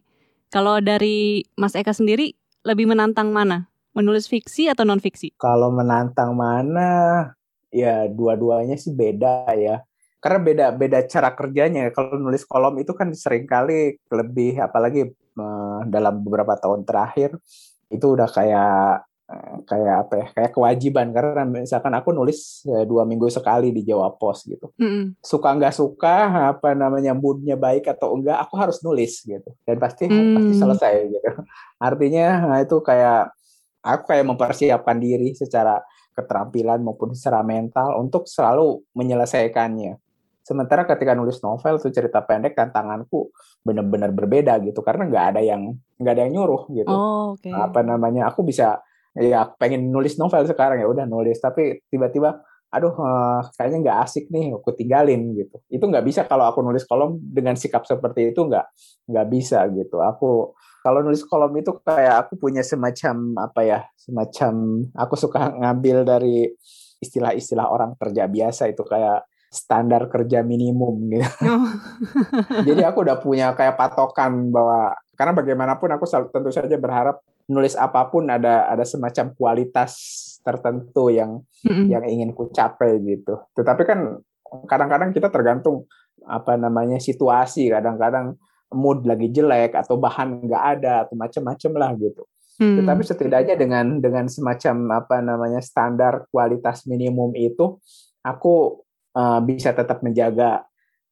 kalau dari Mas Eka sendiri lebih menantang mana menulis fiksi atau non fiksi kalau menantang mana ya dua-duanya sih beda ya karena beda beda cara kerjanya kalau nulis kolom itu kan sering kali lebih apalagi uh, dalam beberapa tahun terakhir itu udah kayak uh, kayak apa ya kayak kewajiban. Karena misalkan aku nulis uh, dua minggu sekali di Jawa Pos gitu. Mm -hmm. suka nggak suka apa namanya moodnya baik atau enggak aku harus nulis gitu. Dan pasti mm. pasti selesai gitu. Artinya nah itu kayak aku kayak mempersiapkan diri secara keterampilan maupun secara mental untuk selalu menyelesaikannya Sementara ketika nulis novel tuh cerita pendek tantanganku benar-benar berbeda gitu karena nggak ada yang nggak ada yang nyuruh gitu. Oh, okay. Apa namanya? Aku bisa ya pengen nulis novel sekarang ya udah nulis tapi tiba-tiba aduh uh, kayaknya nggak asik nih aku tinggalin gitu. Itu nggak bisa kalau aku nulis kolom dengan sikap seperti itu nggak nggak bisa gitu. Aku kalau nulis kolom itu kayak aku punya semacam apa ya semacam aku suka ngambil dari istilah-istilah orang kerja biasa itu kayak standar kerja minimum gitu. Oh. Jadi aku udah punya kayak patokan bahwa karena bagaimanapun aku selalu, tentu saja berharap nulis apa pun ada ada semacam kualitas tertentu yang mm-hmm. yang ingin ku capai gitu. Tetapi kan kadang-kadang kita tergantung apa namanya situasi, kadang-kadang mood lagi jelek atau bahan nggak ada atau macam-macam lah gitu. Hmm. Tetapi setidaknya dengan dengan semacam apa namanya standar kualitas minimum itu, aku uh, bisa tetap menjaga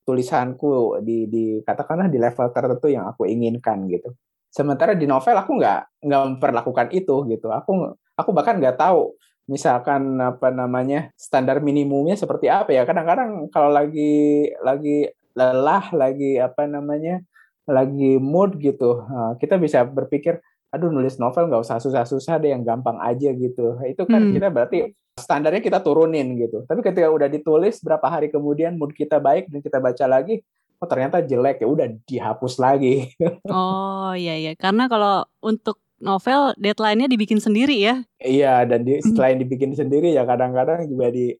tulisanku di di katakanlah di level tertentu yang aku inginkan gitu. Sementara di novel aku nggak nggak memperlakukan itu gitu. Aku aku bahkan nggak tahu misalkan apa namanya standar minimumnya seperti apa ya. Kadang-kadang kalau lagi lagi lelah, lagi apa namanya lagi mood gitu, eh, kita bisa berpikir aduh nulis novel nggak usah susah-susah deh yang gampang aja gitu. Itu kan hmm. kita berarti standarnya kita turunin gitu. Tapi ketika udah ditulis berapa hari kemudian mood kita baik dan kita baca lagi oh ternyata jelek ya udah dihapus lagi. Oh iya iya. Karena kalau untuk novel deadline-nya dibikin sendiri ya? Iya dan di, hmm. selain dibikin sendiri ya kadang-kadang juga di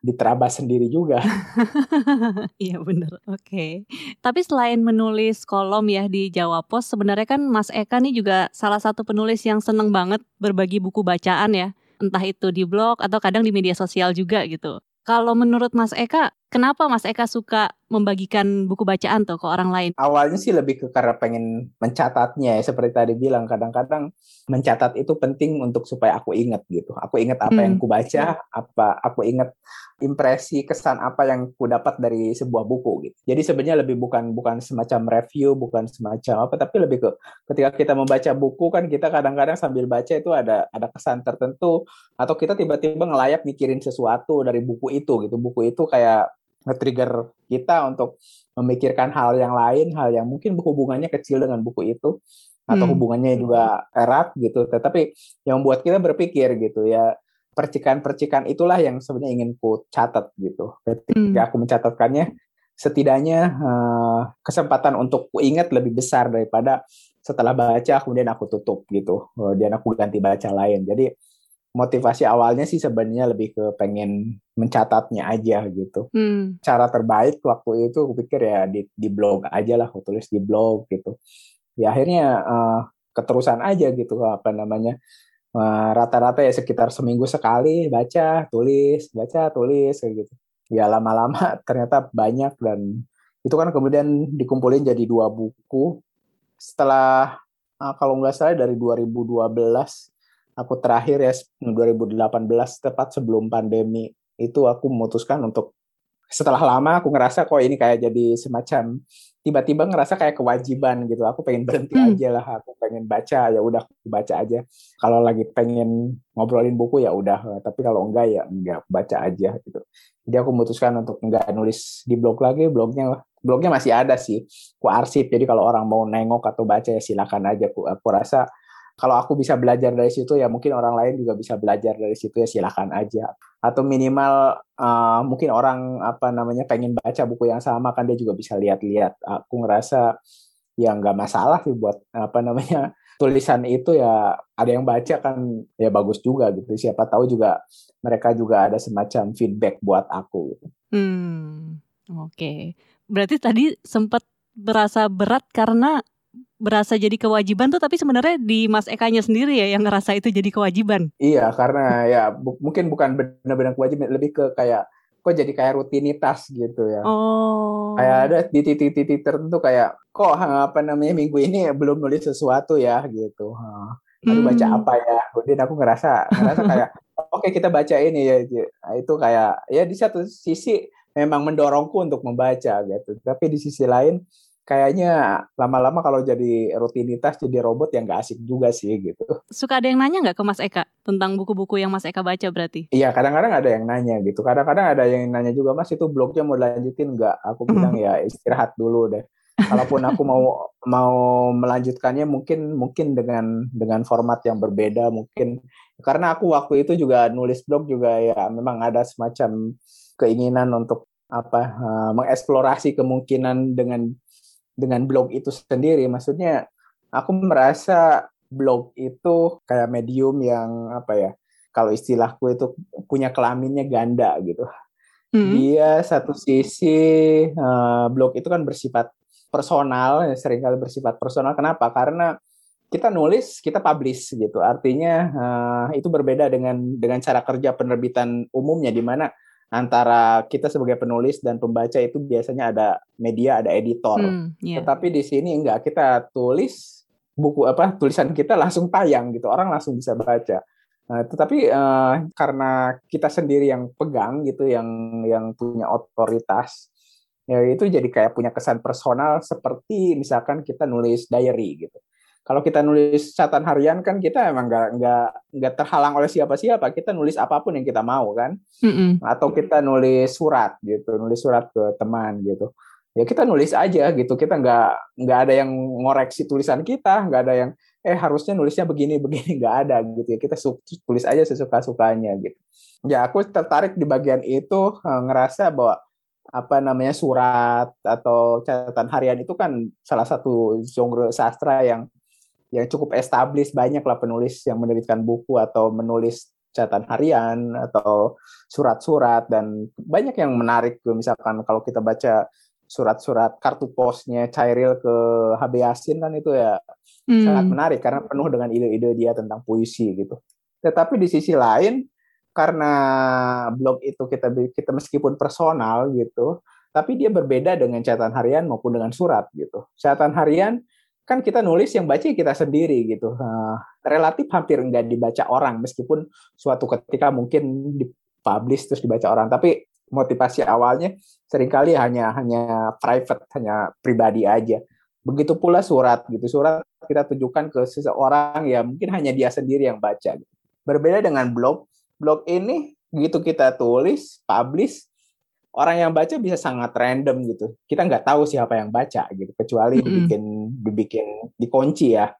diterabas sendiri juga. Iya benar. Oke. Okay. Tapi selain menulis kolom ya di Jawa Pos, sebenarnya kan Mas Eka nih juga salah satu penulis yang seneng banget berbagi buku bacaan ya. Entah itu di blog atau kadang di media sosial juga gitu. Kalau menurut Mas Eka, Kenapa Mas Eka suka membagikan buku bacaan tuh ke orang lain? Awalnya sih lebih ke karena pengen mencatatnya ya, seperti tadi bilang kadang-kadang mencatat itu penting untuk supaya aku ingat gitu. Aku ingat apa hmm. yang ku baca, apa aku ingat impresi kesan apa yang ku dapat dari sebuah buku gitu. Jadi sebenarnya lebih bukan bukan semacam review, bukan semacam apa, tapi lebih ke ketika kita membaca buku kan kita kadang-kadang sambil baca itu ada ada kesan tertentu atau kita tiba-tiba ngelayap mikirin sesuatu dari buku itu gitu. Buku itu kayak nge-trigger kita untuk memikirkan hal yang lain, hal yang mungkin hubungannya kecil dengan buku itu atau hmm. hubungannya juga erat gitu. Tetapi yang membuat kita berpikir gitu ya percikan-percikan itulah yang sebenarnya ingin ku catat gitu. Ketika hmm. aku mencatatkannya, setidaknya uh, kesempatan untuk ku ingat lebih besar daripada setelah baca kemudian aku tutup gitu, dan aku ganti baca lain. Jadi motivasi awalnya sih sebenarnya lebih ke pengen mencatatnya aja gitu. Hmm. Cara terbaik waktu itu aku pikir ya di, di blog aja lah, aku tulis di blog gitu. Ya akhirnya uh, keterusan aja gitu apa namanya rata rata-rata ya sekitar seminggu sekali baca, tulis, baca, tulis kayak gitu. Ya lama-lama ternyata banyak dan itu kan kemudian dikumpulin jadi dua buku. Setelah uh, kalau nggak salah dari 2012 aku terakhir ya 2018 tepat sebelum pandemi itu aku memutuskan untuk setelah lama aku ngerasa kok ini kayak jadi semacam tiba-tiba ngerasa kayak kewajiban gitu. Aku pengen berhenti hmm. aja lah aku pengen baca ya udah baca aja. Kalau lagi pengen ngobrolin buku ya udah. Tapi kalau enggak ya enggak baca aja gitu. Jadi aku memutuskan untuk enggak nulis di blog lagi blognya blognya masih ada sih aku arsip. Jadi kalau orang mau nengok atau baca ya silakan aja. Aku aku rasa kalau aku bisa belajar dari situ ya mungkin orang lain juga bisa belajar dari situ ya silahkan aja atau minimal uh, mungkin orang apa namanya pengen baca buku yang sama kan dia juga bisa lihat-lihat aku ngerasa ya nggak masalah sih buat apa namanya tulisan itu ya ada yang baca kan ya bagus juga gitu siapa tahu juga mereka juga ada semacam feedback buat aku. Hmm oke okay. berarti tadi sempat berasa berat karena berasa jadi kewajiban tuh tapi sebenarnya di Mas Eka-nya sendiri ya yang ngerasa itu jadi kewajiban. Iya, karena ya bu mungkin bukan benar-benar kewajiban, lebih ke kayak kok jadi kayak rutinitas gitu ya. Oh. Kayak ada di titik-titik tertentu kayak kok apa namanya minggu ini belum nulis sesuatu ya gitu. Baca hmm. apa ya? Kemudian aku ngerasa ngerasa kayak oke okay, kita baca ini ya. Nah, itu kayak ya di satu sisi memang mendorongku untuk membaca gitu. Tapi di sisi lain kayaknya lama-lama kalau jadi rutinitas jadi robot yang gak asik juga sih gitu. Suka ada yang nanya nggak ke Mas Eka tentang buku-buku yang Mas Eka baca berarti? Iya kadang-kadang ada yang nanya gitu. Kadang-kadang ada yang nanya juga Mas itu blognya mau lanjutin nggak? Aku bilang ya istirahat dulu deh. Kalaupun aku mau mau melanjutkannya mungkin mungkin dengan dengan format yang berbeda mungkin karena aku waktu itu juga nulis blog juga ya memang ada semacam keinginan untuk apa uh, mengeksplorasi kemungkinan dengan dengan blog itu sendiri. Maksudnya aku merasa blog itu kayak medium yang apa ya? Kalau istilahku itu punya kelaminnya ganda gitu. Hmm. Dia satu sisi uh, blog itu kan bersifat personal, sering kali bersifat personal. Kenapa? Karena kita nulis, kita publish gitu. Artinya uh, itu berbeda dengan dengan cara kerja penerbitan umumnya di mana antara kita sebagai penulis dan pembaca itu biasanya ada media, ada editor. Hmm, yeah. Tetapi di sini enggak, kita tulis buku apa tulisan kita langsung tayang gitu, orang langsung bisa baca. Nah, tetapi uh, karena kita sendiri yang pegang gitu, yang yang punya otoritas, ya itu jadi kayak punya kesan personal seperti misalkan kita nulis diary gitu kalau kita nulis catatan harian kan kita emang nggak nggak nggak terhalang oleh siapa-siapa. Kita nulis apa pun yang kita mau kan? Mm-hmm. atau kita nulis surat gitu nulis surat ke teman gitu. Ya kita nulis aja gitu. Kita nggak nggak ada yang ngoreksi tulisan kita nggak ada yang eh harusnya nulisnya begini begini. Nggak ada gitu ya. Kita tulis aja sesuka sukanya gitu. Ya aku tertarik di bagian itu eh, ngerasa bahwa apa namanya surat atau catatan harian itu kan salah satu genre sastra yang yang cukup established banyak lah penulis yang menerbitkan buku atau menulis catatan harian atau surat-surat dan banyak yang menarik misalkan kalau kita baca surat-surat kartu posnya Cairil ke HB Yasin kan itu ya hmm. sangat menarik karena penuh dengan ide-ide dia tentang puisi gitu. Tetapi di sisi lain karena blog itu kita kita meskipun personal gitu, tapi dia berbeda dengan catatan harian maupun dengan surat gitu. Catatan harian kan kita nulis yang baca kita sendiri gitu. Uh, relatif hampir nggak dibaca orang meskipun suatu ketika mungkin dipublish terus dibaca orang. Tapi motivasi awalnya sering kali hanya hanya private, hanya pribadi aja. Begitu pula surat gitu. Surat kita tunjukkan ke seseorang ya mungkin hanya dia sendiri yang baca. Gitu. Berbeda dengan blog. Blog ini begitu kita tulis, publish, orang yang baca bisa sangat random gitu. Kita nggak tahu siapa yang baca gitu, kecuali mm -hmm. dibikin dibikin dikunci ya.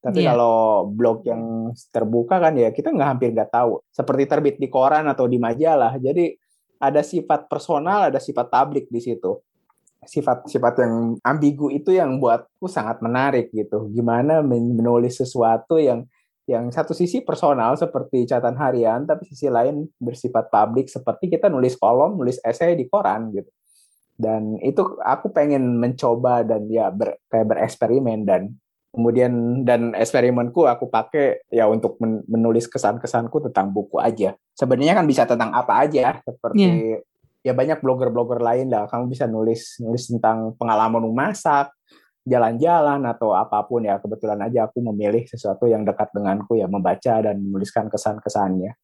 Tapi yeah. kalau blog yang terbuka kan ya kita nggak hampir nggak tahu. Seperti terbit di koran atau di majalah. Jadi ada sifat personal, ada sifat publik di situ. Sifat-sifat yang ambigu itu yang buatku sangat menarik gitu. Gimana menulis sesuatu yang yang satu sisi personal seperti catatan harian, tapi sisi lain bersifat publik seperti kita nulis kolom, nulis esai di koran gitu. Dan itu aku pengen mencoba dan ya ber, kayak bereksperimen dan kemudian dan eksperimenku aku pakai ya untuk menulis kesan-kesanku tentang buku aja. Sebenarnya kan bisa tentang apa aja seperti yeah. ya banyak blogger-blogger lain lah. Kamu bisa nulis nulis tentang pengalaman memasak, jalan-jalan atau apa pun ya kebetulan aja aku memilih sesuatu yang dekat denganku ya membaca dan menuliskan kesan-kesannya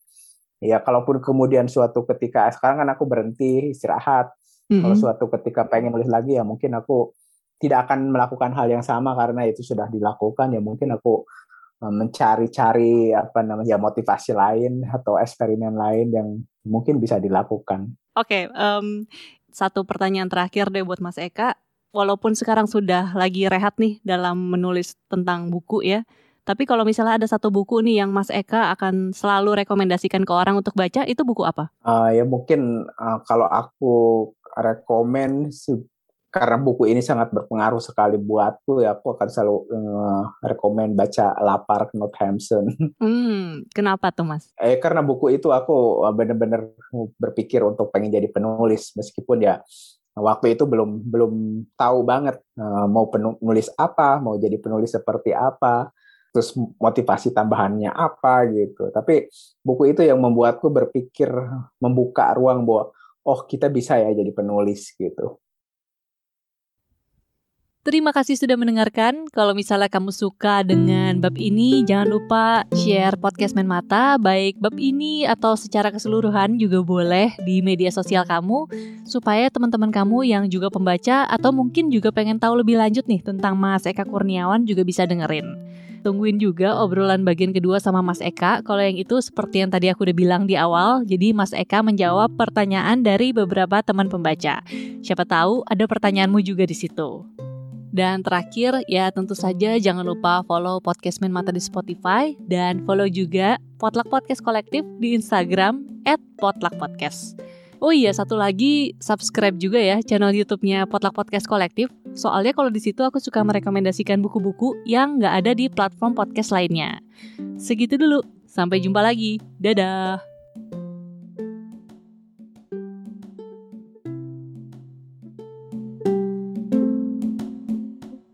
ya kalaupun kemudian suatu ketika sekarang kan aku berhenti istirahat mm-hmm. kalau suatu ketika pengen nulis lagi ya mungkin aku tidak akan melakukan hal yang sama karena itu sudah dilakukan ya mungkin aku eh, mencari-cari apa namanya ya motivasi lain atau eksperimen lain yang mungkin bisa dilakukan. Oke, okay, um, satu pertanyaan terakhir deh buat Mas Eka walaupun sekarang sudah lagi rehat nih dalam menulis tentang buku ya. Tapi kalau misalnya ada satu buku nih yang Mas Eka akan selalu rekomendasikan ke orang untuk baca, itu buku apa? Uh, ya mungkin uh, kalau aku rekomend sih karena buku ini sangat berpengaruh sekali buatku ya aku akan selalu uh, rekomend baca Lapar Knut Hamsun. Hmm, kenapa tuh mas? Eh karena buku itu aku benar-benar berpikir untuk pengen jadi penulis meskipun ya waktu itu belum belum tahu banget uh, mau penulis apa, mau jadi penulis seperti apa, terus motivasi tambahannya apa gitu. Tapi buku itu yang membuatku berpikir membuka ruang bahwa oh kita bisa ya jadi penulis gitu. Terima kasih sudah mendengarkan. Kalau misalnya kamu suka dengan bab ini, jangan lupa share podcast Main Mata, baik bab ini atau secara keseluruhan juga boleh di media sosial kamu, supaya teman-teman kamu yang juga pembaca atau mungkin juga pengen tahu lebih lanjut nih tentang Mas Eka Kurniawan juga bisa dengerin. Tungguin juga obrolan bagian kedua sama Mas Eka. Kalau yang itu seperti yang tadi aku udah bilang di awal, jadi Mas Eka menjawab pertanyaan dari beberapa teman pembaca. Siapa tahu ada pertanyaanmu juga di situ. Dan terakhir ya tentu saja jangan lupa follow podcast Main Mata di Spotify dan follow juga Potluck Podcast Kolektif di Instagram @potluckpodcast. Oh iya satu lagi subscribe juga ya channel YouTube-nya Potluck Podcast Kolektif. Soalnya kalau di situ aku suka merekomendasikan buku-buku yang nggak ada di platform podcast lainnya. Segitu dulu. Sampai jumpa lagi. Dadah.